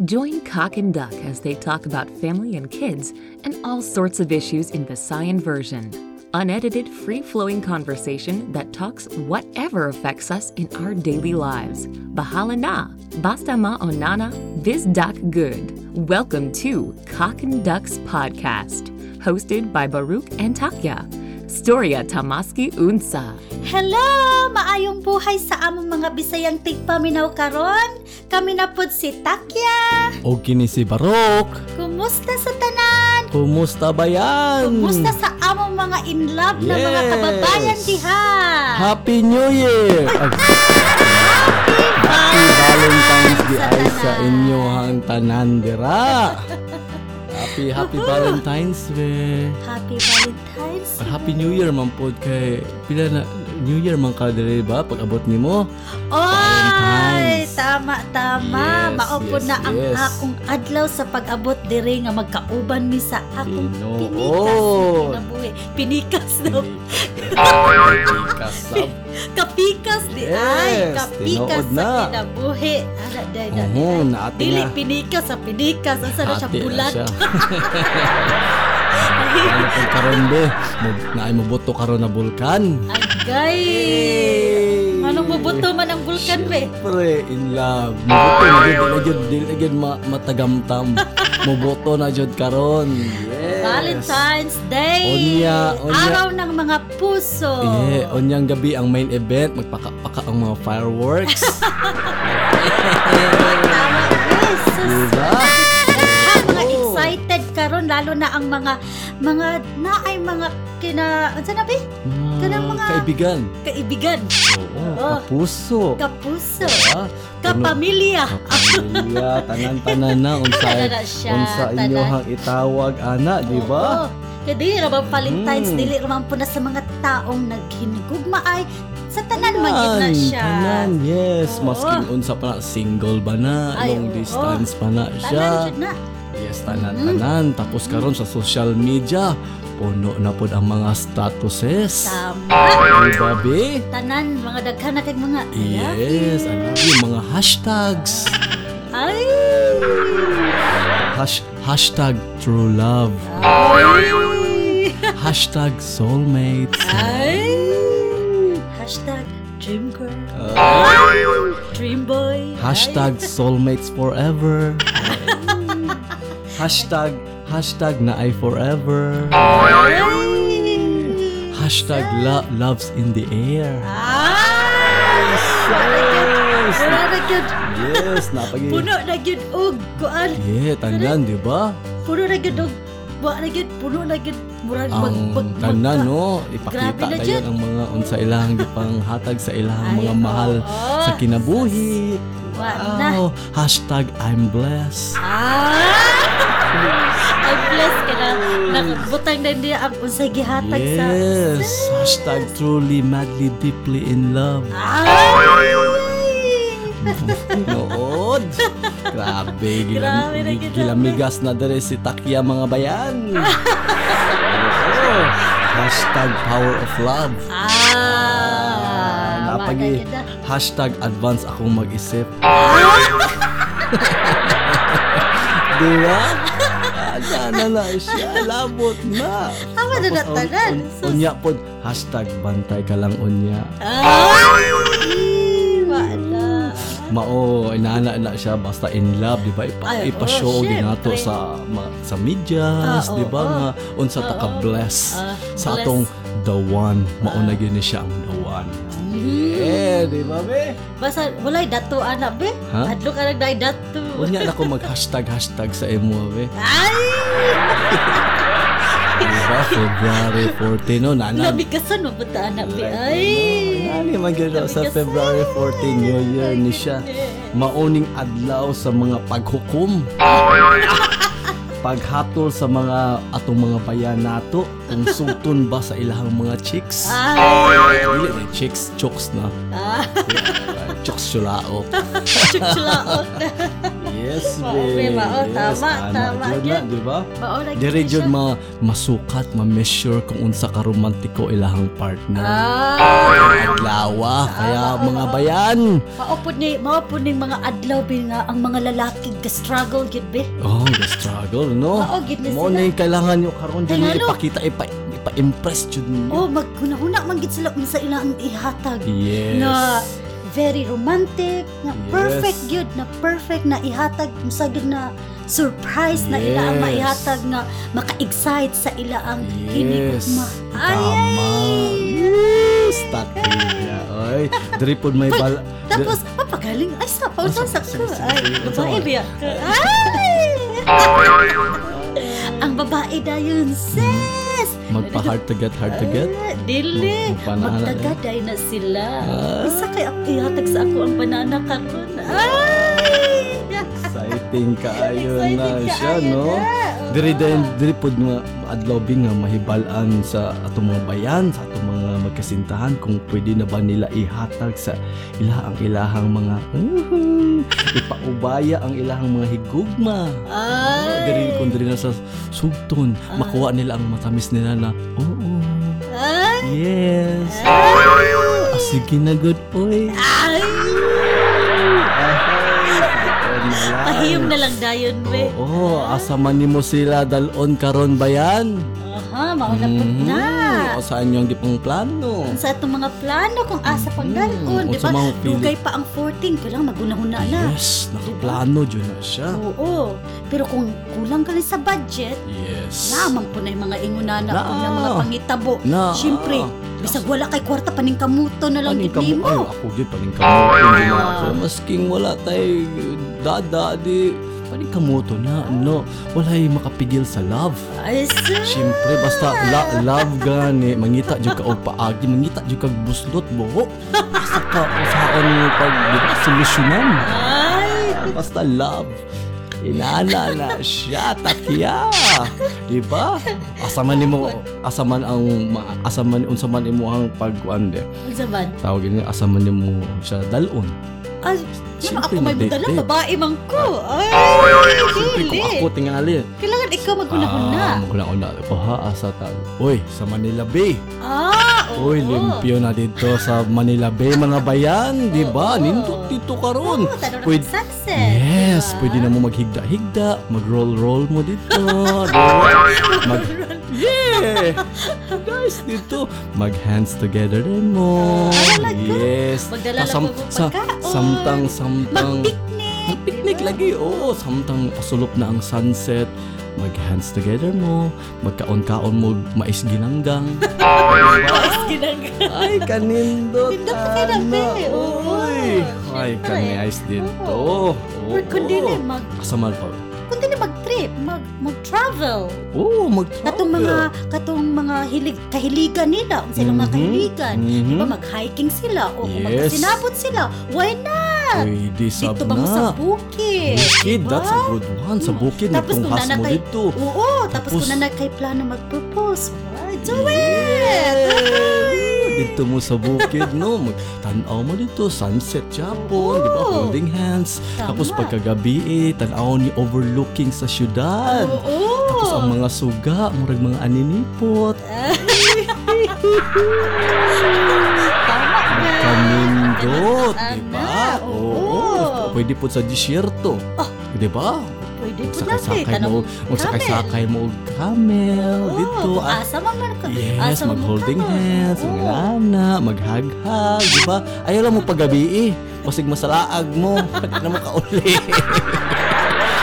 Join Cock and Duck as they talk about family and kids and all sorts of issues in Visayan version. Unedited, free flowing conversation that talks whatever affects us in our daily lives. Bahala na! Basta maonana, biz dak good. Welcome to Cock and Ducks Podcast, hosted by Baruch and Takya. Storya Tamaski Unsa. Hello! Maayong buhay sa among mga Bisayang tigpaminaw karon. Kami na pud si Takya. O kini si Barok. Kumusta sa tanan? Kumusta ba yan? Kumusta sa among mga in love na mga Yes. kababayan diha? Happy New Year! Ay, Happy Valentine's Day Sa ay sa inyo hang tanan dira. Happy Happy Valentine's Day. Happy Valentine's. Happy New Year man pod kay pila na New Year man ka diri ba pag abot nimo? Oy! Tama, tama. Yes, Maupo yes, na ang yes. akong adlaw sa pag-abot diri nga magkauban mi sa akong Ginoo. pinikas. Kinabuhi. Pinikas daw. Pinikas sab. Kapikas di ay. Yes, Kapikas tinuod sa na. kinabuhi. Ana, day, Oo, day. naati Dili na. pinikas sa pinikas. Asa na siya na bulat. ano pag karon be? Naay mo boto karon na bulkan. Agay. Anong mabuto man ang bulkan be? Siyempre, in love. Moboto na jud, dili jud, dili jud ma matagamtam. Moboto na jud karon. Yes. Valentine's Day. Onya, onya. Araw ng mga puso. Eh, onyang gabi ang main event, magpaka-paka ang mga fireworks. Tama, Jesus. diba? Lalo na ang mga mga naay mga kina ano na ba? Kanang mga- kaibigan. Kaibigan, Oo, Oo. kapuso. kapuso, Diba? kapamilya. Kapamilya, tanan-tanan na unsa Tanan na unsa tanan. inyo hang itawag ana, di ba? Oo. Kaya dili ra ba Valentine's, Mm. dili ra man po na sa mga taong naghinugugma ay sa tanan man yun na siya. Tanan, yes. Oo. Masking unsa pa na, single ba na, Ay, long oo. distance pa na Tanan siya. jud na. Yes, tanan-tanan. Tapos karon sa social media, puno na pod ang mga statuses. Tama. Di ba, be? Tanan mga daghan na kay mga I Yes. I love you. Mga hashtags. Ay. Hash, hashtag true love. Ay. Hashtag soulmates. Ay. Hashtag dream girl. Ay. Dream boy. Hashtag soulmates forever. Hashtag, hashtag na ay forever. Hashtag lo- loves in the air. Ay. Yes! Wala na gyud. Yes, napagi. Puno na gyud og kuan. Yeah, tanan, di ba? Puno na gyud og wa na gyud puno na gyud murag mag Ang mag- tanan, no? Grabe Ipakita tayo dyan. ang mga unsa ilahang gipang hatag sa ilahang Ay, mga mahal oo. sa kinabuhi. Wa na. Wow. Hashtag I'm blessed. Ah! I'm blessed ka na. Nakabutang na niya ang unsay gihatag sa... Yes. Hashtag truly, madly, deeply in love. Ay! Nood. Grabe, Grabe gilam, na gi- gid- gilamigas na dere si Takya mga bayan. Oo. Hashtag power of love. Ah! Napagi. Wala na gid Hashtag advance akong mag-isip. Ah! Di ba? Na na siya. Labot na. Tama na natanan. un- un- Unya po. Hashtag bantay ka lang unya. Ay! Wala. Mao, inaana na siya basta in love, di ba? Ipa, Ay, ipa-show oo, din nato syempre. sa ma- sa medyas, Ah, di ba? oo. Nga unsa ta Oo. ka bless Ah, sa bless. atong the one, mao Ah. na gyud ni siya ang the one. Mm. Eh, di ba be? Basta walay dato ana be. Ha? Adlo ka nagday dato. Unya na ko mag-hashtag hashtag sa imo be. Ay! Di ba? February 14 no, nana. Nabikasan mo ba ta ana be? Ay! Nani gyud sa February 14 New Year ni siya. Mauning adlaw sa mga paghukom. Paghatol sa mga atong mga bayan nato kung sugton ba sa ilahang mga chicks. Ay! Dili ni chicks, chokes na. Ah, Chokes sulaok. chuchulaot. Yes, Mao, be. be, mao, Yes, tama, tama, yun. na, di ba? Lagi Dire siya. jud ma masukat, ma-measure kung unsa ka romantiko ilahang partner. Ah, Adlawa, kaya Tama, mga oo. bayan. maupod ni maupod ni mga adlaw bi nga ang mga lalaki ga struggle gid be. Oh, the struggle, no? Oo, gid na Mo sila. na yung kailangan nyo karon ni ano? ipakita ipa ipa-impress jud ninyo. Oh, magkunahuna man gid sila unsa ilang ihatag. Yes. Na very romantic, na Yes. perfect gyud, na perfect na ihatag gyud na surprise na ila ang Yes. maihatag nga maka-excite sa ila ang Yes. hinigugma. Ay, Tama. Yes, tatya. Oy, diri pod may bal. Tapos, papagaling, ay sa pausa sa ko. Ay, babae biya ka. Ay! Ang babae dayon, sis! Magpa hard to get, hard to get. Ah, dili. Magtagaday na sila. Ah. Isa kay ak- ihatag sa ako ang banana karon. Ay! Exciting kaayo na siya, no? Diri din diri pod nga adlobing nga mahibal-an sa atong mga bayan, sa atong magkasintahan kung pwede na ba nila ihatag sa ila ang ilahang mga uhuu, ipaubaya ang ilahang mga higugma. Oh, Ay! diri kung diri na sa sugton, Ah. makuha nila ang matamis nila na, oo, Ay! yes. Ay! Ah, sige na good boy. Ay! Pahiyom na lang dayon, be. Oo, asa man nimo sila dalon karon bayan? Aha, mauna Mhm. na. O saan yung gipong plano? sa itong mga plano kung asa pang Mm, dalon, di ba? Dugay pa ang 14, kailangan magunahuna na. Yes, nakaplano dyan na siya. Oo. Pero kung kulang ka rin sa budget, Yes. naman po na yung mga ingunana Na. na mga pangitabo. Na. Siyempre, bisag wala kay kwarta paning kamuto na lang gid kamo, ay, mo. ako dyan, paning kamoto din Ah. Masking wala tay dada, di, paning kamoto na, no. Wala yung makapigil sa love. Ay, sus. Siyempre, basta la, love gani, mangita dyan ka o paagi, mangita dyan ka buslot, buho. Basta ka, saan mo pag, solusyonan. Ay, Basta love. Inana na siya, takya. Diba? Asaman nimo, asaman ang ma- asaman unsa man imo ang pagkuan de. unsa man? Tawag ni asaman nimo siya dalon. Ay, naman ako may date. babae man ko. Ay, Siyempre kung dili. ako tingali. Kailangan ikaw magunahuna. Ah, maguna-una ko ha asa ta. Uy, sa Manila Bay. Ah, oo. Uy, limpyo na dito sa Manila Bay mga bayan, di ba? Oo. Nindot dito karon. Oo, tanong na Pwede- sunset. Yes, diba? pwede na mo maghigda-higda, mag-roll-roll mo dito. diba? Mag Guys, dito, mag-hands together din mo. Ah, talaga? Yes. Magdala lang Kasam- po sa, pagkaon. samtang, samtang. Mag-picnic. Mag-picnic lagi, oo. Samtang pasulop na ang sunset. Mag-hands together mo. Magkaon-kaon mo mais ginanggang. Ginag- Ay, kanindot. Nindot ka na, be. Oo. Uy. Ay, Siyempre. kani-ice dito. Kundi Oo. ni mag Kasamal pa. Mag-travel. Oo, mag-travel. Katong mga katong mga hilig kahiligan nila, kung sila mga Mhm. kahiligan, Mhm. di ba mag-hiking sila o kung Yes. magsinabot sila, why not? Pwede sab Dito ba mo sa bukid? Bukid, diba? that's a good one. Sa bukid, Tapos kung nagtunghas mo nanakay- dito. Oo, tapos, Tapos- kung na kay plano mag-propose, why? Do Yeah. it! Dito mo sa bukid, no? Magtanaw mo dito, sunset Japon, di ba? Holding hands. Tama. Tapos pagkagabi, eh, tanaw ni overlooking sa syudad. Oo. Tapos ang mga suga, murag mga aninipot. Tama ba? Kanindot, Ana, di ba? oo. Pwede po sa disyerto. Oh. Di ba? Pwede po natin. Magsakay-sakay mo, magsakay-sakay mo og camel dito. kung Ah, asa man man ka. Yes, mag-holding hands, Oo. maglana, maghag-hag, di ba? Ayaw lang mo paggabi eh. Basig masalaag mo, hindi na mo kauli.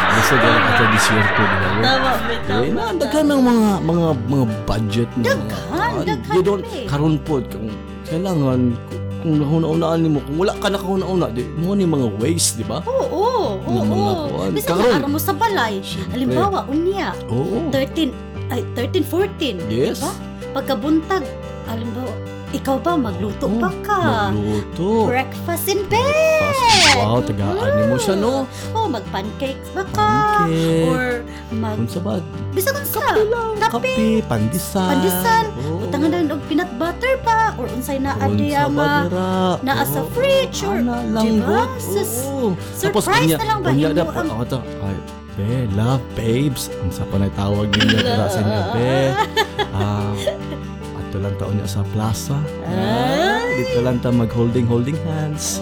Gusto ka lang ka disyerto, di ba? Tama, tama. Eh, na, daghan ng mga mga mga budget mo. Daghan, daghan, You don't, pre. karon po, kung kailangan, kung nahuna-unaan mo, kung wala ka na kahuna-una, di, mo ni mga ways, di ba? Oo, oo, Ng mga oo. kuwan. Bisa Karon. araw mo sa balay. Halimbawa, unya, Oo. 13, ay, 13, 14. Yes. Diba? Pagkabuntag, halimbawa, ikaw ba, magluto Oo, pa ka? Magluto. Breakfast in bed. Fast- Wow, tagaan mo siya, no? Oh, mag-pancakes ba ka? Pancake. Or mag... Kung sa ba, Bisa kung sa. kape, pandisan. Pandisan. Oo. Butang gitanganan og peanut butter pa or unsay diya ba nga naa sa Oo. fridge or diba? Sus. Tapos surprise na lang ba himo na ang- ay, be, love, babes. Ang sa panay tawag para sa inyo, be. Ah, ato lang taon niya sa plaza. Ah, dito lang ta mag-holding-holding hands.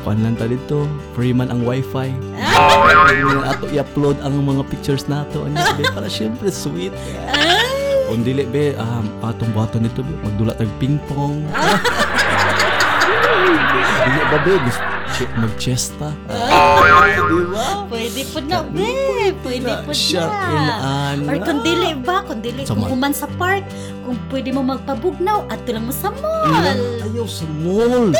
Kuan lang ta dito. Free man ang wifi. Na ato i-upload ang mga pictures nato. Ano, para syempre sweet. Kung dili, be, um, atong buhaton nito, be, magdula tag ping-pong. Dili ba, be, gusto mag-chesta. Di ba? Pwede po na, be. Pwede po Siya, na. inaan. Or kung dili ba, kung dili, Sa kung mall. human sa park, kung pwede mo magpabugnaw, at lang mo sa mall. Ayaw sa mall.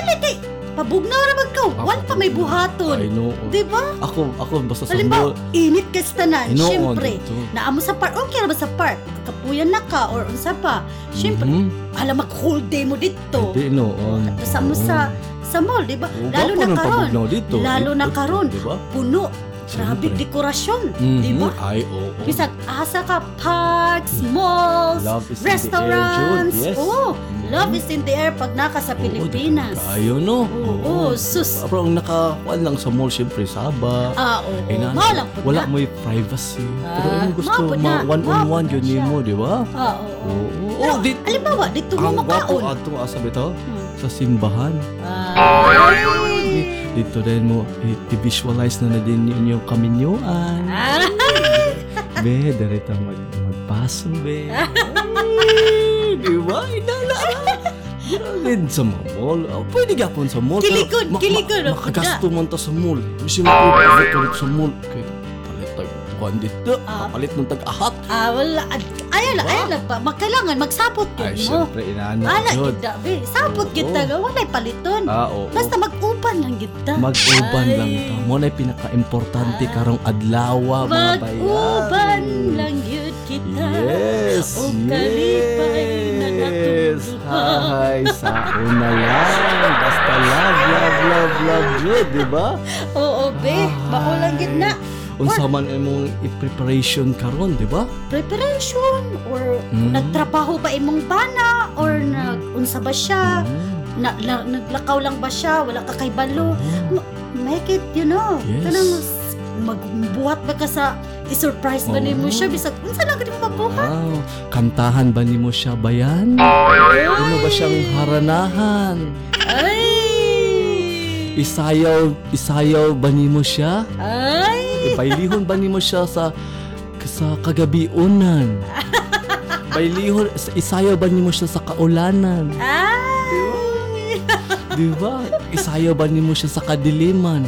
Pabugnaw na magkaw, wan pa may I buhaton. know. Di ba? Ako, ako, basta sa Halimbawa, init ka sa tanan, Inoon syempre. dito. Naamo sa park, okay ra ba sa park? Kapuyan na ka, or unsa pa. Syempre, Mhm. alam mag whole day mo dito. Hindi, noon. Basta mo sa sa mall, di ba? Oo, Lalo bako na ng karon. pabugnaw dito. Lalo na Dito, karon. Di ba? Puno. Grabe Siyempre. dekorasyon, Mhm. di ba? Ay, oo. Bisag asa ka parks, malls, Love is in the air, restaurants. Jude. Yes. Oo, Mhm. love is in the air pag naka sa Oo, Pilipinas. Kayo, no? Oo, sus. Pero ang nakakuan lang sa mall, syempre, Saba. Ah, oo. Eh, na, Mahal lang po wala na. mo yung privacy. Pero Ah, yung gusto, mapod na. ma one-on-one Mapod yun na yun mo, di ba? Ah, oo. Oo. Pero, Oh, di, Halimbawa, dito mo ang gwapo makaon. ato, asa bitaw? Hmm. Sa simbahan. Ay. Dito din mo, i- i-visualize na na din yun yung kaminyuan. Be, darita mag magpaso, be. Ay, Di ba? Inala. Din sa mga mall. Oh, pwede gapon sa mall. Kilikod, ma- ma- kilikod, oh, Makagasto man ta sa mall. Kasi ka rin sa mall. Kaya palit tag kuhan dito. Ah. Palit ng tag-ahat. Ah, wala. Ayaw lang, Diba? ayaw lang pa. Magkailangan, magsapot Ay, gid mo. syempre, inaano Ala, yun. gid be. Sapot Oo. kita ga, walay paliton. Ah, oo. Basta mag-upan lang kita. Mag-uban Ay. lang ta. Mo na pinaka-importante Ah. karong adlawa, mga bayan. Mag-uban lang yun kita. Yes, O kalipay na yes. natuluhan. Hay, sa una lang. Basta love, love, love, love yun, di ba? Oo, be. Ay. Maulang gid na. Unsa man imong i-preparation karon, di ba? Preparation or Mm. nagtrabaho ba imong bana or nag unsa ba siya? Mm. Na, na- naglakaw lang ba siya? Wala ka kay balo? Oh. Make it, you know. Yes. Kanang magbuhat ba ka sa i-surprise ba Oo. nimo siya bisag unsa lang mo mabuhat? Wow. Kantahan ba nimo siya bayan? Ano ba siyang haranahan? Ay! Isayaw, isayaw ba nimo siya? Ay! Bailihon ba nimo siya sa sa kagabiunan? Bailihon, isayaw ba nimo siya sa kaulanan? Ay! Di ba? Isayaw ba nimo siya sa kadiliman?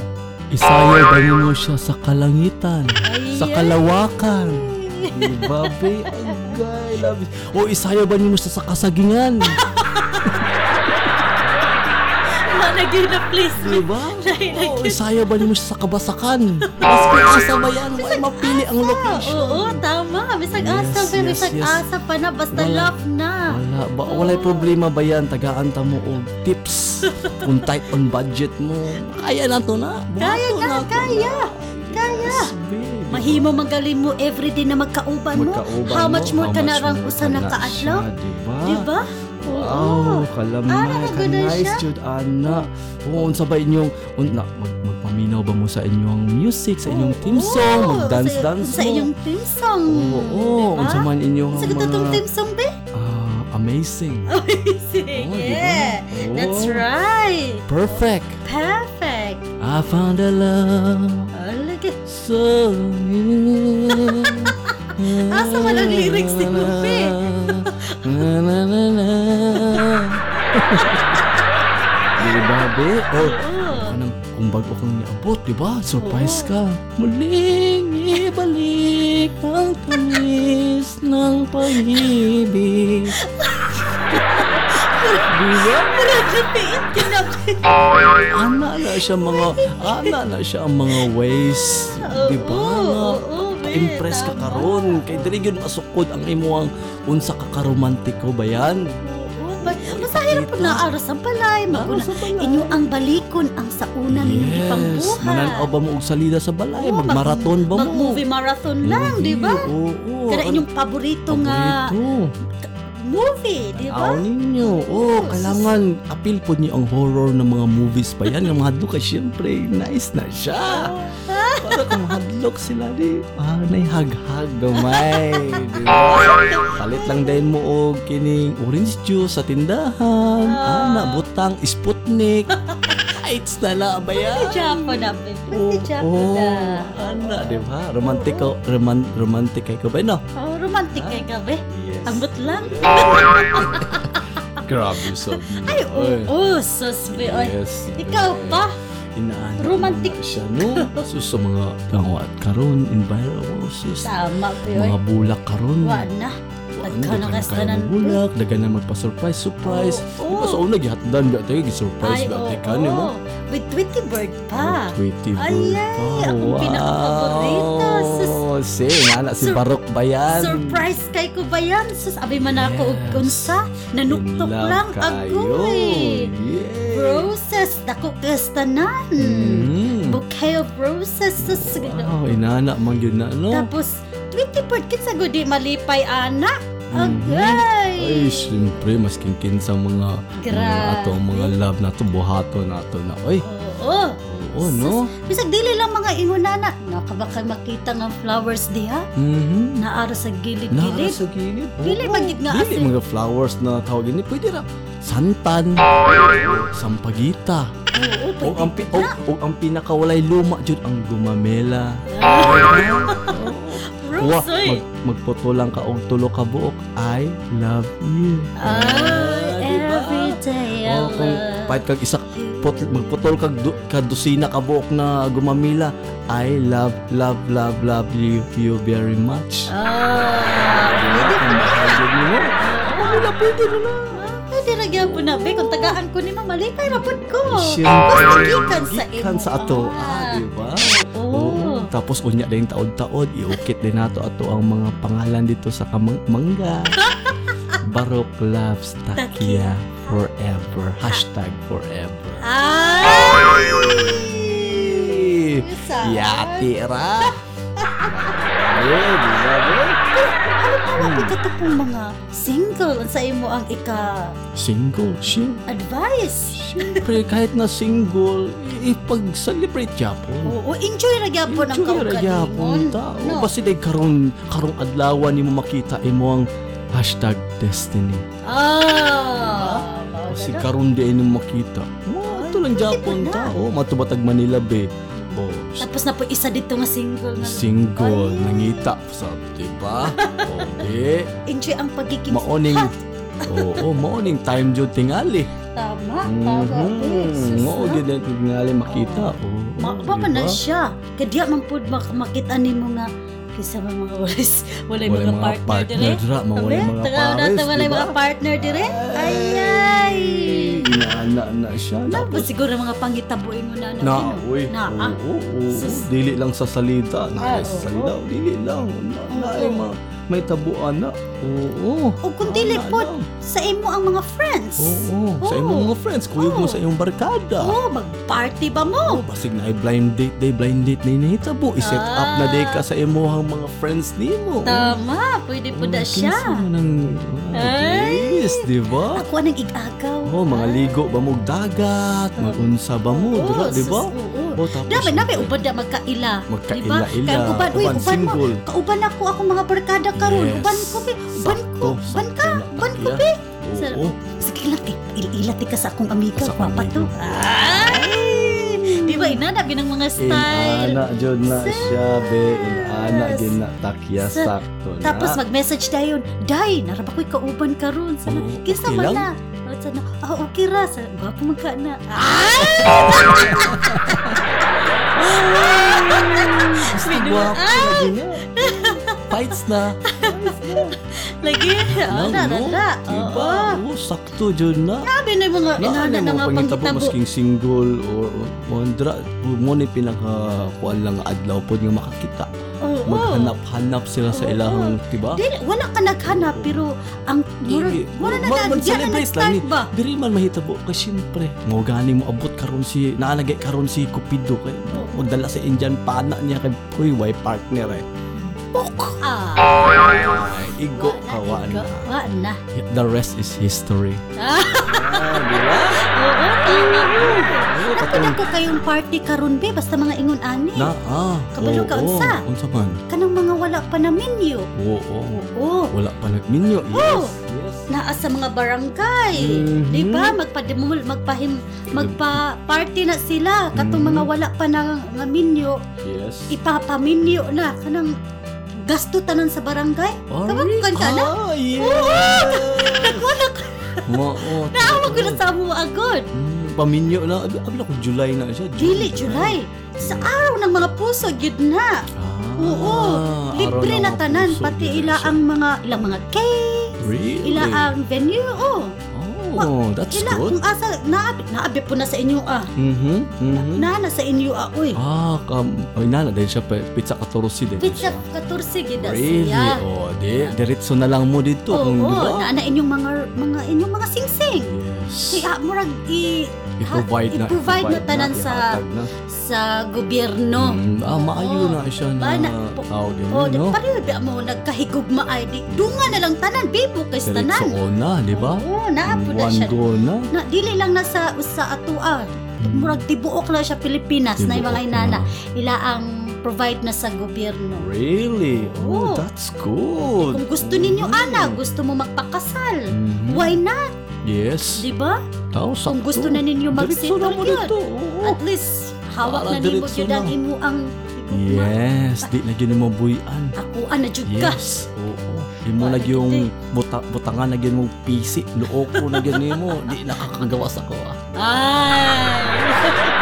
Isayaw ba nimo siya sa kalangitan? Sa Ay, kalawakan? Di ba, be? Agay, love it. O isayaw ba nimo siya sa kasagingan? Malagay na please. Di ba? Lahi-lahi. O isayaw ba siya sa kabasakan? Mas asa ba yan? Why mapili ang location? Oo, tama. Bisag Yes, asa pa, yes, bisag yes. asa pa na basta Wala. love na. Wala ba? Walay problema ba yan? Tagaan ta mo og tips. Kung tight on budget mo. Kaya na to na. Kaya na, to kaya. Kaya. Yes. Mahimo magaling mo everyday na magkauban mo. Magkauban How much more how ka na much rang usa na na kaadlaw? siya, Diba? Wow, kalamay, Ana, ka ganun nice siya. jud ana. Oo, unsa ba inyong unna mag magpaminaw ba mo sa inyong music, sa inyong team song, Oo, mag-dance sa- dance Sa mo? inyong team song. Oo, oo, Diba? unsa man inyong Sa katong mga team song, be? ah, amazing. Sige. Oo, diba? Oo. That's right. Perfect. Perfect. I found a love Oh, look at so new. Asa man ang lyrics ni Lupe? Na na na na. Di ba, be? Oh, anong kung bago kang niabot, di ba? Surprise ka. Muling ibalik ang tamis ng pag-ibig. di ba? Naglapiit ka na. Ana na siya mga, ana na siya ang mga ways. Di ba? Oo, oo, be, impress ka karon kay dili gyud masukod ang imuang unsa ka karomantiko ba yan Oo, Masahirap po na aras ang balay. Maguna. Inyo ang balikon ang sa una ninyong yes ipangbuhat. mananaw ba mo og salida sa balay Oo, mag- magmarathon ba mo Mag-movie marathon lang, di ba? oo Kada inyong paborito nga movie, di Aw ba? ninyo. Oh, Yes. kailangan appeal po niyo ang horror ng mga movies pa yan. Ang mahadlok ka, syempre, nice na siya. Para kung mahadlok sila di, ah, naihaghag gamay. Ba? Palit lang din mo og kining orange juice sa tindahan. Ah. Ana, butang, Sputnik. It's na na ba yan? Pretty Japo na. Oh, Pretty Japo oh, na. ana, di ba? Romantic ka, roman, romantic kay ka ba, no? Oh, romantic kay ka, be. Yes. Ambot lang. Grabe sa Ay, oo, sus, be. Oy. Yes. Ikaw pa? Inaan Romantic. siya, no? Sus sa mga tawad karon environment sus. Tama. Oy. Mga bulak karon. Wa na. Nagka na kastanan. bulak, dagan na magpa-surprise, surprise. Oo, Di ba sa una gihatdan ba tayo gi-surprise ba oo. tayo ka mo? With Tweety Bird pa. Tweety Ay, bird ay, pa. akong pinaka-paborito. Sus. Wow. Si, nga na si Sur- Barok ba yan? Surprise kay ko ba yan? Sus, abi man ako og Yes. unsa. Nanuktok In love lang kayo. agoy. Yes. Roses, dako kastanan. Mhm. Bouquet of roses. Sus, Wow, inana man yun na, no? Tapos, Tweety Bird, kinsa gudi malipay anak. Mhm. Agay. Ay, siyempre, mas kinkin sa mga, mga ato, mga love na to, buhato na to na. Ay, Oo. oo, no? Bisag dili lang mga ingunana. Nakabaka makita nga flowers diha. Mhm. Naara sa gilid-gilid. sa gilid. Dili magid nga Dili mga flowers na tawag ini. Pwede ra. Santan. Sampagita. O ang, pi- o, o ang pinakawalay luma jud ang gumamela. Wa, Rose, oy. mag, magpoto lang ka og tulo ka buok. I love you. Ay, diba? every day I Oh, kung love pahit kag isa pot, magputol kag du, kadusina ka buok na gumamila. I love love love love you you very much. Ah, Kung mahal jud mo. Gumamila pwede na na. Gyud po na be kung tagaan ko nimo malipay ra pud ko. Basta gikan sa gikan imo. sa ato. Ah, di ba? Oo. Tapos unya din taod-taod, iukit din nato ato ang mga pangalan dito sa kamang mangga. Barok loves Takia forever. Hashtag forever. Ay! Yati ra. Eh, di ba pa ka pong mga single sa imo ang ika Single, siyempre. advice? Siyempre, kahit na single, ipag-celebrate yapon. Oo, enjoy ra gyapon ang Enjoy ra gyapon kaugalingon. tao. No. Basta day karon karong adlaw ni mo makita imo ang hashtag destiny. Ah. Kasi karon di mo makita. Mo ito lang Japon na. tao, matubatag Manila be. Oh, Tapos na po isa dito nga single nga. single nangita sa diba? Okay. Enjoy ang pagiging Maoning. Oo, maoning time jud tingali. Tama, tama. Mhm. Mao gid ang tingali makita. Oh. Mapa pa na siya. Kaya man mak- makita nimo nga kisa man mga walis, walay Walay mga, mga partner, partner dire. dira, mawalay Abe, mga pares, taga- walay diba? mga partner dire. Ay ay. Inaana na siya. Na ba siguro mga pangitabuin mo na na, uy, Na, oo, ah. oo, oo, Sus. dili lang sa salita, na Ah, sa oo. salita, dili lang, na, na, Oo. ma, may tabuan na, oo, O kung dili po sa imo ang mga friends. oo, sa Oo. imong mga friends, kuyog mo Oo. sa imong barkada, Oh, mag-party ba mo? Oh, basig na ay blind date day, blind date na inahitabo. I-set up na day ka Ah. sa imuhang mga friends nimo. Tama, pwede po na siya. Kinsa ang Ay. Yes, di ba? Ako anang igagaw. Oh, mga ligo ba mo dagat, magunsa ba mo, Oo, di ba? oo. Oh, tapos Dami, dami, uban na magkaila. Magkaila-ila, Diba? Kaya uban, uy, uban uban mo. Kauban ako, ako mga barkada karon. Yes. Uban ko, be. Uban ko. Uban ka. Uban ko, be. Sa- Oo. Sige lang, ilati ka sa akong amiga. Sa Papa to. Di ba, inana, binang mga style. Inana jud na siya be, inana din na takya Sa- sakto na. Tapos mag-message dayon, Day, naraba ko'y kauban karon. Sana, okay man na. Sana, ah, okay ra. Sa, gwapo man ka na. Ay! Binuang- gwapo lagi na. Fights na. Lagi. Ah, na, na, na. Diba? Oo. Sakto jud na. Grabe na yung mga Na ano na mo mga pangitabo pangitabo. masking single or mondra mo ni pinaka kuan lang nga adlaw pod nga makakita. Maghanap-hanap sila sa ilahang, diba? Dili, wala ka naghanap pero ang Dili. mura na na, diyan na nag-start ba? Diri man mahitabo kay syempre. Mo gani mo abot karon si naanagay karon si Cupido kay magdala sa Indian pana niya kay kuy way partner eh. Tipok! Ah, igo ka, wa igo. na. Wa na. The rest is history. Ah, di ba? Oo, tama mo. Oo, Naku katong- na ko kayong party karon be basta mga ingon ani. Na, ah. Kabalo ka, oo, unsa? Unsa man? Kanang mga wala pa na menu. Oo, oo. Oo. Wala pa nagminyo. Yes, Oo. yes. Naa sa mga barangay. Mhm. Di ba? Magpadimul, magpahim, magpa-party na sila. Katong Mhm. mga wala pa na nga menu, Yes. ipapaminyo na. Kanang gasto tanan sa barangay. Kabakukan ka na? Ah, yes. Wala ka. Ma, oh, Naawa ko na sa mo agad. Mm, paminyo na. Abi, abi ako July na siya. Dili, July. Sa araw ng mga puso, yun na. Ah, Oo. Libre araw na ng tanan. puso, Pati ila ang mga, ilang mga cake, Really? ila ang venue. Oh. Oh, that's Ila, good. kung asa, naabi, naabi po na sa inyo ah. Mhm, mhm. Na, na sa inyo ah, uy. Ah, kam, ay nana dahil siya pizza katorosi din. Pizza siya. 14 gida Really? siya. Oh, di, diretso na lang mo dito. Oo, kung di ba? na na inyong mga mga inyong mga singsing. Yes. Kaya murag i I-provide na. i-provide na tanan sa- na. sa gobyerno. Mm, ah, maayo na siya na Ba, na- po- tao din, Oh, no? pareho ba mo nagkahigugma ay di dunga na lang tanan bibo kay Diretso tanan. na, di ba? Oo, naapo na One siya. go na. Na dili lang na sa usa atua. Mm. Murag tibuok na siya Pilipinas na yung mga Tibuok inana. na. Ila ang provide na sa gobyerno. Really? Oh, Oo. that's good. Kung gusto ninyo Mhm. ana, gusto mo magpakasal. Mhm. Why not? Yes. Di ba? Kung gusto na ninyo na mag-settle yun. oo. At least hawak Para na diretso gyud ang na. imo ang. Yes, di na gyud mo buyan. Ako ana jud ka. Yes. Imo na yung buta, butangan na gyud mo pisi, luok ko na gyud nimo. Di nakakagawa sa ko. ah. Ay.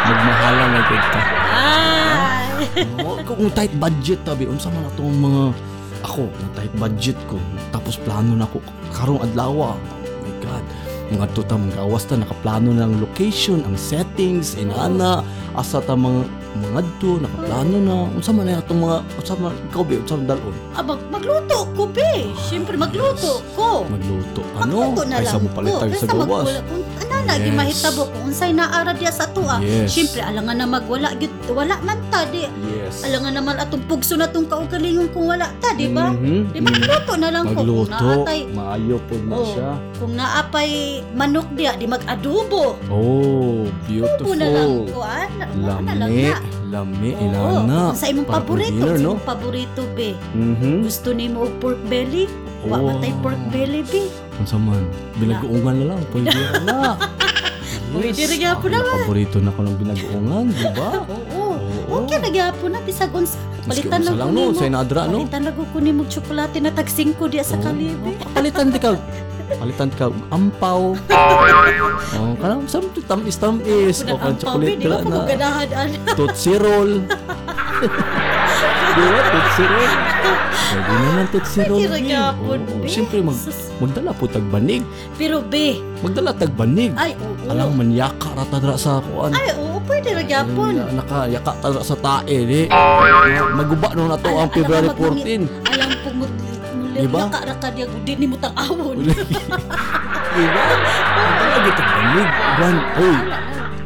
Magmahalan na gyud ka. Ay. Oo, kung tight budget tabi unsa man atong mga ako, kung tight budget ko. Tapos plano na ko karong adlaw. ah. Oh my god. Mga tuta mga gawas ta nakaplano na ang location, ang settings, inana, asa ta mga mga to, nakaplano na. Unsa man atong mga unsa man ikaw bi unsa man dalon? Ah, mag- magluto ko be. Siyempre magluto ko. Magluto. Ano? Magluto na lang mo palitan ko. sa gawas. magwala- Kung ana lagi Yes. mahitabo kung unsay naara diya sa tuwa. Yes. Siyempre alangan na magwala gyud wala man ta di. Yes. Alangan naman atong pugso na tong kaugalingon kung wala ta, di ba? Mhm, Di magluto na lang ko kung Magluto. naatay Maayo po na Oo. siya. kung naapay manok diya di mag-adobo. Oh, Adobo na lang beautiful. ko ah. Lami, lami, Oo, ilana. kung sa imong paborito, dinner, sa no? imong paborito be. Mhm. Gusto nimo og pork belly? Wa Oh. matay pork belly be. Unsa man? Binagoongan na lang, pwede na. Pwede rin nga po Ako na naman. Paborito na ko ng binagoongan, di ba? Oo. Oo. Okay na gyapon na bisag unsa. Maski Palitan unsa lang lang ko no, nimo. sa inadra no. Palitan lang ko nimo tsokolate na tag 5 diya sa Oo. kalibe. Palitan di ka. Palitan ka og ampaw. oh, kanang something tamis tamis. O kan chocolate di ba na. ana. Tootsie roll. Di ba? Tootsie roll. Pwede na ng Tootsie roll. Gyapon. Oo, be. Siyempre, mag, magdala po tagbanig. Pero be, Magdala tagbanig. ay oo. Alang manyaka rata dra sa kuan. Ay oo, pwede ra gyapon. Na- Nakayaka ta sa tae di. Maguba no na to ang alam February mo, magmangit- 14. Alam ko mo Diba? Laka ra ka diya di nimo tang awon. Di ba? Magdala gid tagbanig. Ban, oy.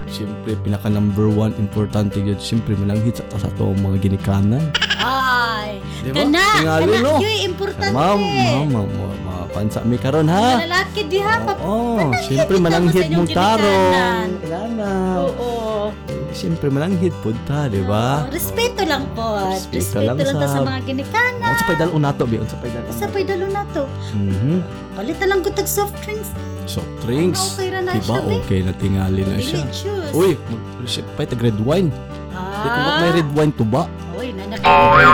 Siyempre, pinaka number one importante yun. Siyempre, mananghit sa sa to ang mga ginikanan. Ay. Di ba? Kana, Tingali, kana, no? yoy importante. Ma'am, ma'am, ma'am, ma'am, mapansa mi karon ha. lalaki di ha, Oo, siyempre mo sa mananghit inyong mong ginikanan. Ilana. Oo. Siyempre mananghit po ta, di ba? Oo, Respeto lang po. Respeto Respeto, lang lang, ta sa- sa mga ginikanan. Unsa pay dal unato bi? Unsa pay dal? Sa pa'y dalo na to. Mhm. Palitan lang ko tag soft drinks. Soft drinks. Okay ra na Diba siya, be. okay na tingali na siya. Delicious. Uy, mag-receipt pa tag red wine. Di ko Ah. may red wine tuba. Uy, nanakita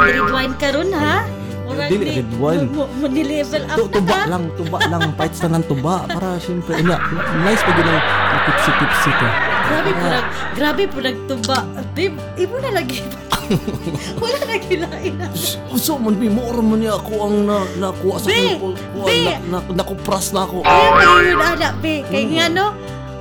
red wine karon ha. Murag Dili ni- red wine. mo- mo- Ni-level up Tu na tuba ka. lang, tuba lang, fights na ng tuba para siyempre ina nice pa gyud ang tipsy-tipsy ka. Grabe po nag, grabe po nagtuba. Babe, ibo na lagi. Wala na kilain na. So man bi mo man niya ako ang na nakuha sa Be, ko be. na, na, nakupras na ako. Kayo yun, anak, be. Kaya Mm. nga, no?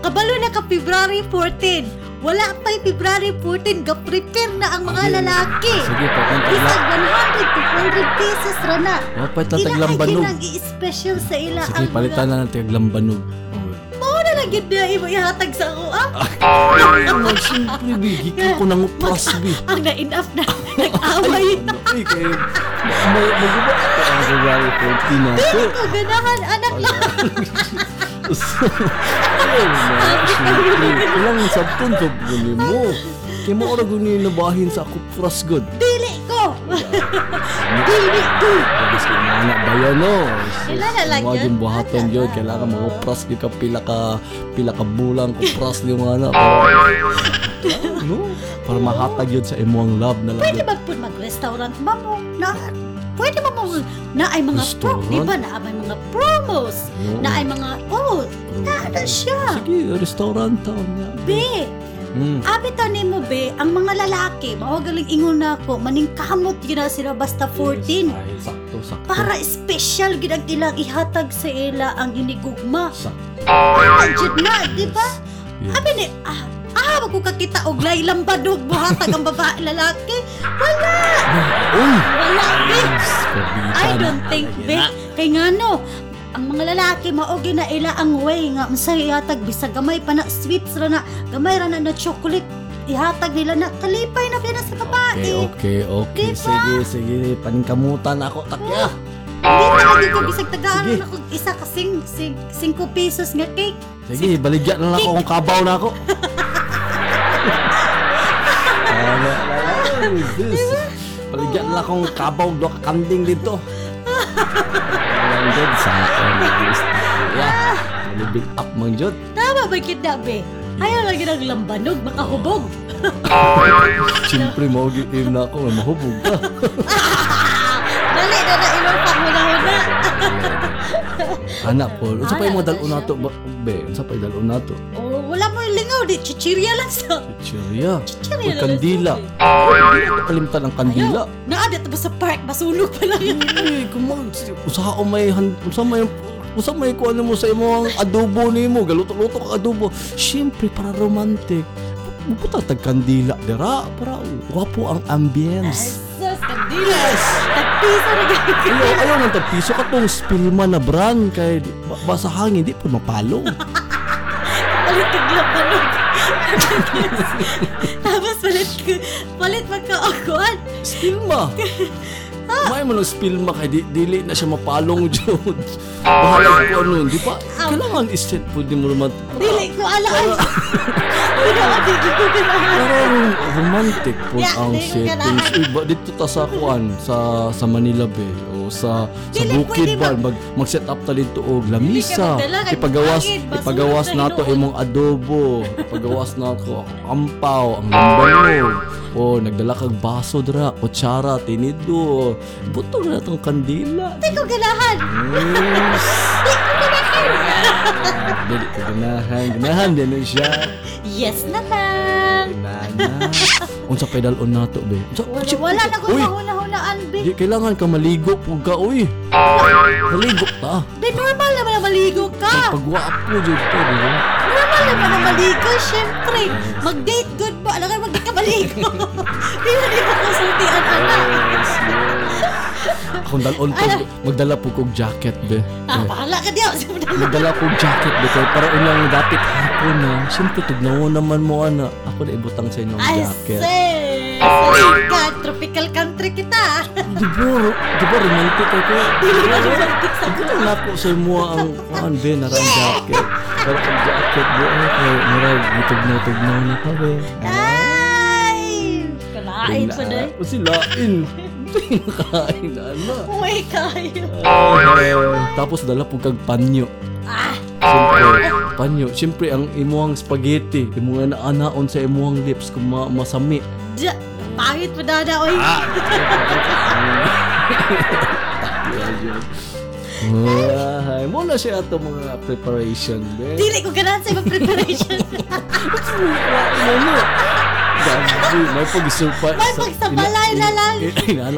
Kabalo na ka February 14. Wala pa'y February 14. Ga-prepare na ang mga Sige. lalaki. Sige pa kung tagla. Bisag 100 to 100 pieces ra na. Mapay Ila tataglang ay banog. ginang i-special sa ila Sige ang palitan na ng taglang banog. Na lagi na imo ihatag sa ako ah. Ay, man, siyempre, be. Gikan ko ng upras, be. Ang na-enough na nag-away. Ay, kaya, mag-iba ako ang February 14 na ako. Ko ganahan anak lang. Ayun na, siyempre. Ilang sabton ka guni mo. Kaya mo oras guni nabahin sa ako pras. Dili ko. Ko. Tapos kung mga anak ba yan, no? Kailangan lang yung buhaton Wala yun. lang. Kailangan mga pras di ka pila ka pila ka bulang ko pras di mga anak. no? Para mahatag yun sa imuang love na lang. Pwede ba po mag-restaurant ba mo? Na, pwede ba mo na ay mga pro, di ba na ay mga promos, na ay mga, oh, na siya. Sige, restaurant taon niya. Be, Hmm. abi ta nimo be, ang mga lalaki, mao galing ingon na ako, maning kamot yun na sila basta 14. Ay, sakto, sakto. Para special gid ang ilang ihatag sa ila ang inigugma. Sakto. Ah, jud na, di ba? Yeah. Abi ni, ah, ah, wag ko kakita og laylang badog buhatag ang babae lalaki. Wala, Uy! wala be. I don't think be. Kay nga no, ang mga lalaki maogi na ila ang way nga unsay ihatag bisag gamay pa na sweets ra na gamay ra na na chocolate ihatag nila na kalipay na kaya sa Okay, babae. okay, okay. Diba? Sige, sige. Paningkamutan ako, takya. Hindi talaga ko bisag tagaan Sige. na ko isa ka sing, sing, 5 pesos nga cake. Sige, baligyan na lang ako kung kabaw na ako. Ano, ano is this? Baligyan na lang akong kabaw do kanding dito. Jod, sa akin. Yeah. Malibig up mang Jod. Tama ba kita be? Ayaw lagi ng lambanog, makahubog. Siyempre, maugitim na ako. Mahubog ka. Dali na na ilong panghuna-huna. Anak po. Unsa pa yung mga dalon nato? Be, unsa pa yung dalon nato? Oh, yung lingaw, di chichirya lang sa. Chichirya. Chichirya lang kandila. kalimtan ang kandila. Naadat ba sa park, masunog pa lang. Ay, kumang, usa ko may, han- usa may, usa may kuha mo sa imo ang adobo nimo, galuto-luto ka adobo. Siyempre, para romantic. Puputa tag kandila, dira, para wapo ang ambience. Sus, kandila. Tagpisa na ganyan. Ayaw, ayaw nang tagpiso ka tong spilman na brand kay basa hangin, di po mapalo. Tapos palit ka, palit magka-awkward. Spilma. May mo ng spilma kay di, dili na siya mapalong jud. Bahala ko ano, di ba? Kailangan iset po di mo naman. Dili ko alaan. Hindi na ako ko. Parang romantic po Yeah, ang settings. Iba dito ta sa kuan sa sa Manila Bay sa sa Dili Bukid ba mag- mag mag-set up ta dito og lamisa. Ipagawas ipagawas nato imong adobo. Ipagawas nato ang ampaw, ang lambanog. O nagdala kag baso dira, kutsara, tinido. Butong na natong kandila. Hindi ko ganahan. Yes. Dili ko ganahan. Ganahan din na siya. Yes na. Nana. Unsa pay dalon nato be? Unsa Wala, wala na ko Uy, mahuna-hunaan, be. di kailangan ka maligo pug ka uy. Maligo ta. Be, normal naman na maligo ka. Pagwaap ko jud to, di ba? Normal naman na maligo, syempre. Mag-date good ba? Alam ka, mag-date ka maligo. Di ba di ba konsultian, anak? Yes, yes. Akong dalon Ala. magdala po kog jacket be. Ah, bahala ka diyaw. Magdala kog jacket be kay para unyang dapit hapon na. Siyempre tugnaw naman mo ana. Ako na ibutang sa inyo ang Ay, jacket. sis. Salit ka, tropical country kita. Di ba, di ba romantic ako? Romantic sa Ito lang ako sa mo ang kuan be na ran jacket. Para ang jacket be ay kay murag gitugnaw-tugnaw na ka be. Ay! Kalain pa na. O sila in. Kain na ano. Uy, kayo. Ay, tapos dala po kag panyo. Ah, Siyempre, panyo. Siyempre, ang imuang spaghetti, imuang naanaon sa imuang lips kung ma masami. dya. Pangit pa dada, oy. Ay, mo na siya ito mga preparation, be. Dili ko ganahan sa preparation. Ano? Gabi, may pag-surprise. May pagsabalay na lang.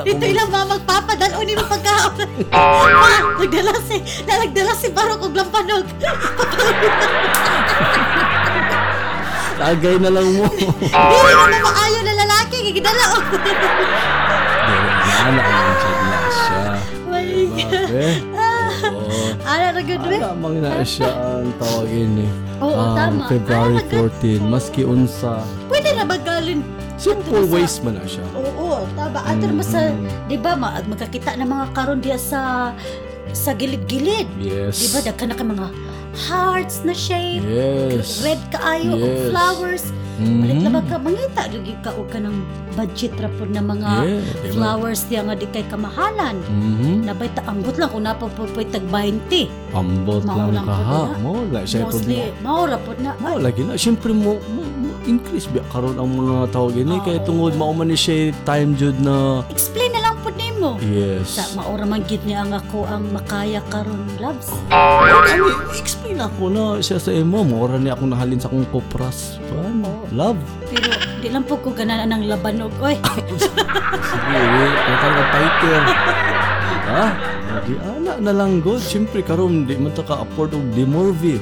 Dito ilang mga magpapadalo ni mo pagkaon. Ma, nagdala si, nagdala si Barok og lampanog. Tagay na lang mo. Dili na mo maayo na lalaki, gigidala og. Inala ko lang siya na siya. My God. Oo. Ano good we. Alamang na siya ang tawagin eh. Oo, Um, tama. February Ah, good. 14, maski unsa. Pwede na bagalin. Simple sa- ways man na siya. Oo, tama. Ato naman sa, Mm, di ba, ma- magkakita ng mga karon diya sa sa gilid-gilid. Yes. Di ba, dagkan na ka mga hearts na shape, Yes. red kaayo, og Yes. flowers. Mhm. Balik labag ka, mangita, lagi ka o ka ng budget ra po na mga Yeah, diba? flowers diya nga di kay kamahalan. Mhm. Nabay ta ambot lang kung napapupoy tag 20. Ambot lang Maulang ka ha. na. Mo, like, siya po Mostly, maura po na. mo. lagi na. Siyempre mo, mo, mo increase biya karon ang mga tawagin eh. Kaya Oo. tungod mauman ni siya time jud na Explain na po nimo. yes. Sa maura man gid niya ang ako ang makaya karon loves. Ano, explain ako na siya sa imo. Mora ni ako nahalin sa akong kopras. Oo. Love. Pero di lang po ko ganan ng labanog. Oy, Sige, kaya ka fighter. ha? Di ana na lang god. Siyempre karon di man ta ka afford og demorvi.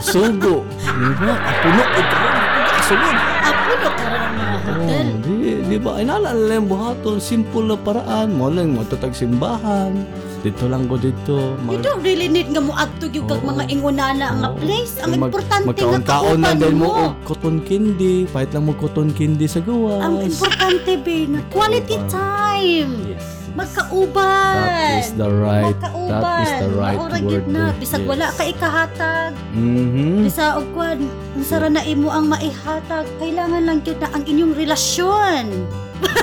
Sugo. Di ba? Apuno ug karon di ko kasulod. apo no karon ang mga hotel. Oh, di, di ba? Inala na lang yung buhaton. Simple na paraan. Mo lang matatag simbahan. Dito lang ko dito. You don't really need nga mo adto gyud kag mga ingunana nga Oo. place. Ang Mag- importante nga Magkaon-kaon na kauban dahil mo mo. cotton candy. Pahit lang mo cotton candy sa gawas. Ang importante be na quality Kauban. time. Yes. Magkauban. That is the right. Magkauban. That is the right Maura word. na bisag Yes. wala ka ikahatag. Mhm. Bisa og kwan, ang sara na imo ang maihatag. Kailangan lang gyud na ang inyong relasyon.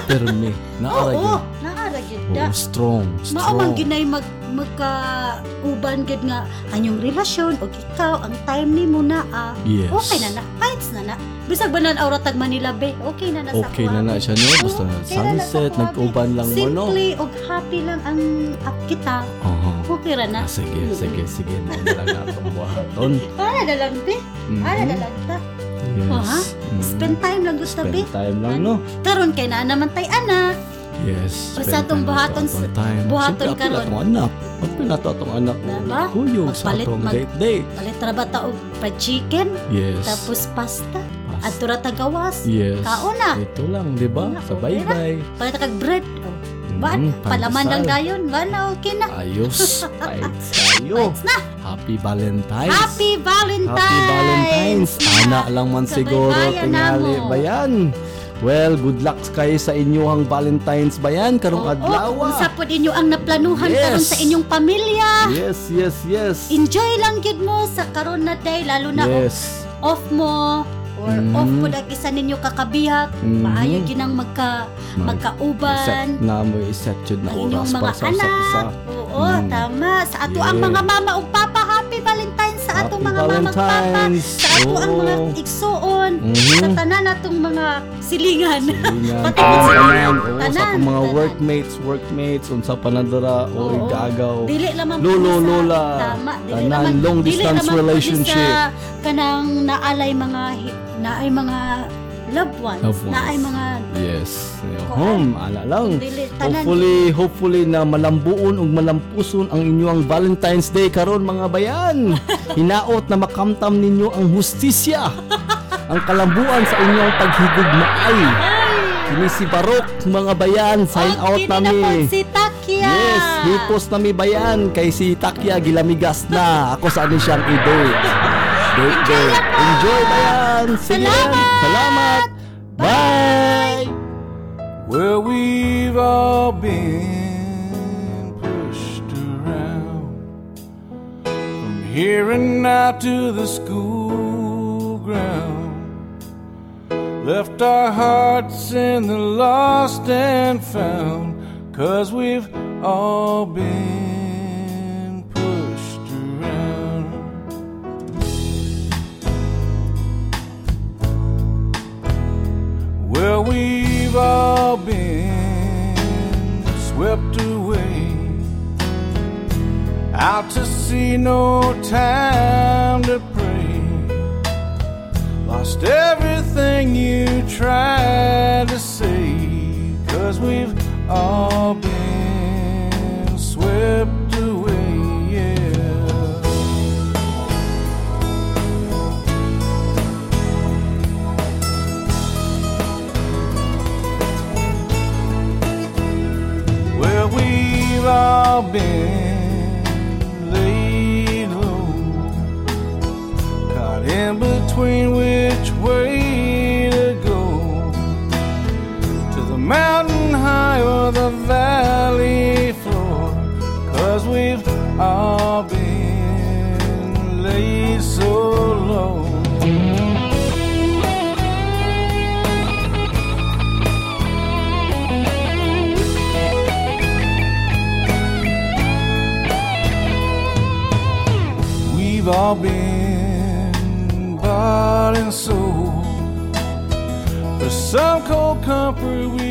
Permi. Naara Oo, gyud. naara gyud Oh, na. strong. Mao man Strong. ginay mag magkauban gid nga anyong relasyon og ikaw ang time nimo na ah. Yes. Okay na na, fights na na. Bisag banan aura tag Manila be, okay na na sa Okay na na siya no. Basta Oo, okay na na sa sunset, nag-uban lang mo no. Simply og happy lang ang up kita. Oo. Okay ra na. Ah, sige, sige, sige. Mo na lang natong buhaton. Para na lang be. Mhm. Para na lang ta. Yes. Oh, ha? Mhm. Spend time lang gusto be. Spend time lang no. Karon kay na naman tay ana. Yes. Time lang buhaton buhaton Siyempre, karon. atong anak. Apil na to atong anak. Diba? Kuyog sa atong mag- date date. Palit ra ba ta og fried chicken Yes. tapos pasta. Pas- Adto ra ta gawas. Yes. Kauna. Ito lang, di ba? Sa na. bye-bye. Palit kag bread. Oh. Ba? Mhm, Palaman lang dayon. Wala okay na. Ayos. Tayo. Fights na. Happy Valentine's. Happy Valentine's! Happy Valentine's. Ana lang man siguro tingali bayan. Well, good luck kayo sa inyong Valentine's bayan karong adlaw. kung sa po ninyo ang naplanuhan Yes. karon sa inyong pamilya. Yes, yes, yes. Enjoy lang gid mo sa karon na day lalo na Yes. off mo or Mhm. off po na isa ninyo kakabihak. Mhm. Maayo ginang magka Mag- magkauban. Set na mo iset yun na Ang oras mga para sa anak. isa. Oo, Mm. tama. Sa ato ang Yeah. mga mama ug papa, happy Valentine's sa ato Happy mga mamang papa. Valentine's. Sa ato ang mga igsuon. Mhm. Sa tanan natong mga silingan. Silingan, Pati tanan, sa- tanan. Sa akong mga tanan. workmates, workmates, unsa pa na dara, o Oo. igagaw. Dili lamang Lolo, sa- lola. Tama, dili Tanan, lamang long distance relationship. Sa kanang naalay mga hi- naay mga loved ones, Loved ones. naay mga Yes. Home, ala lang. Hopefully, hopefully na malambuon ug malampuson ang inyong Valentine's Day karon mga bayan. Hinaot na makamtam ninyo ang hustisya. ang kalambuan sa inyong paghigugmaay. Kini si Barok mga bayan, sign Oh, out na nami. si Takya. Yes, hipos nami bayan kay si Takya gilamigas na. Ako sa ani siyang i-date. Date. Enjoy bayan. Sige. Salamat. Salamat. Bye. Well, we've all been pushed around from here and now to the school ground. Left our hearts in the lost and found, cause we've all been Well, we've all been swept away out to sea, no time to pray. Lost everything you tried to say, cause we've all been all been been bought and sold. For some cold comfort.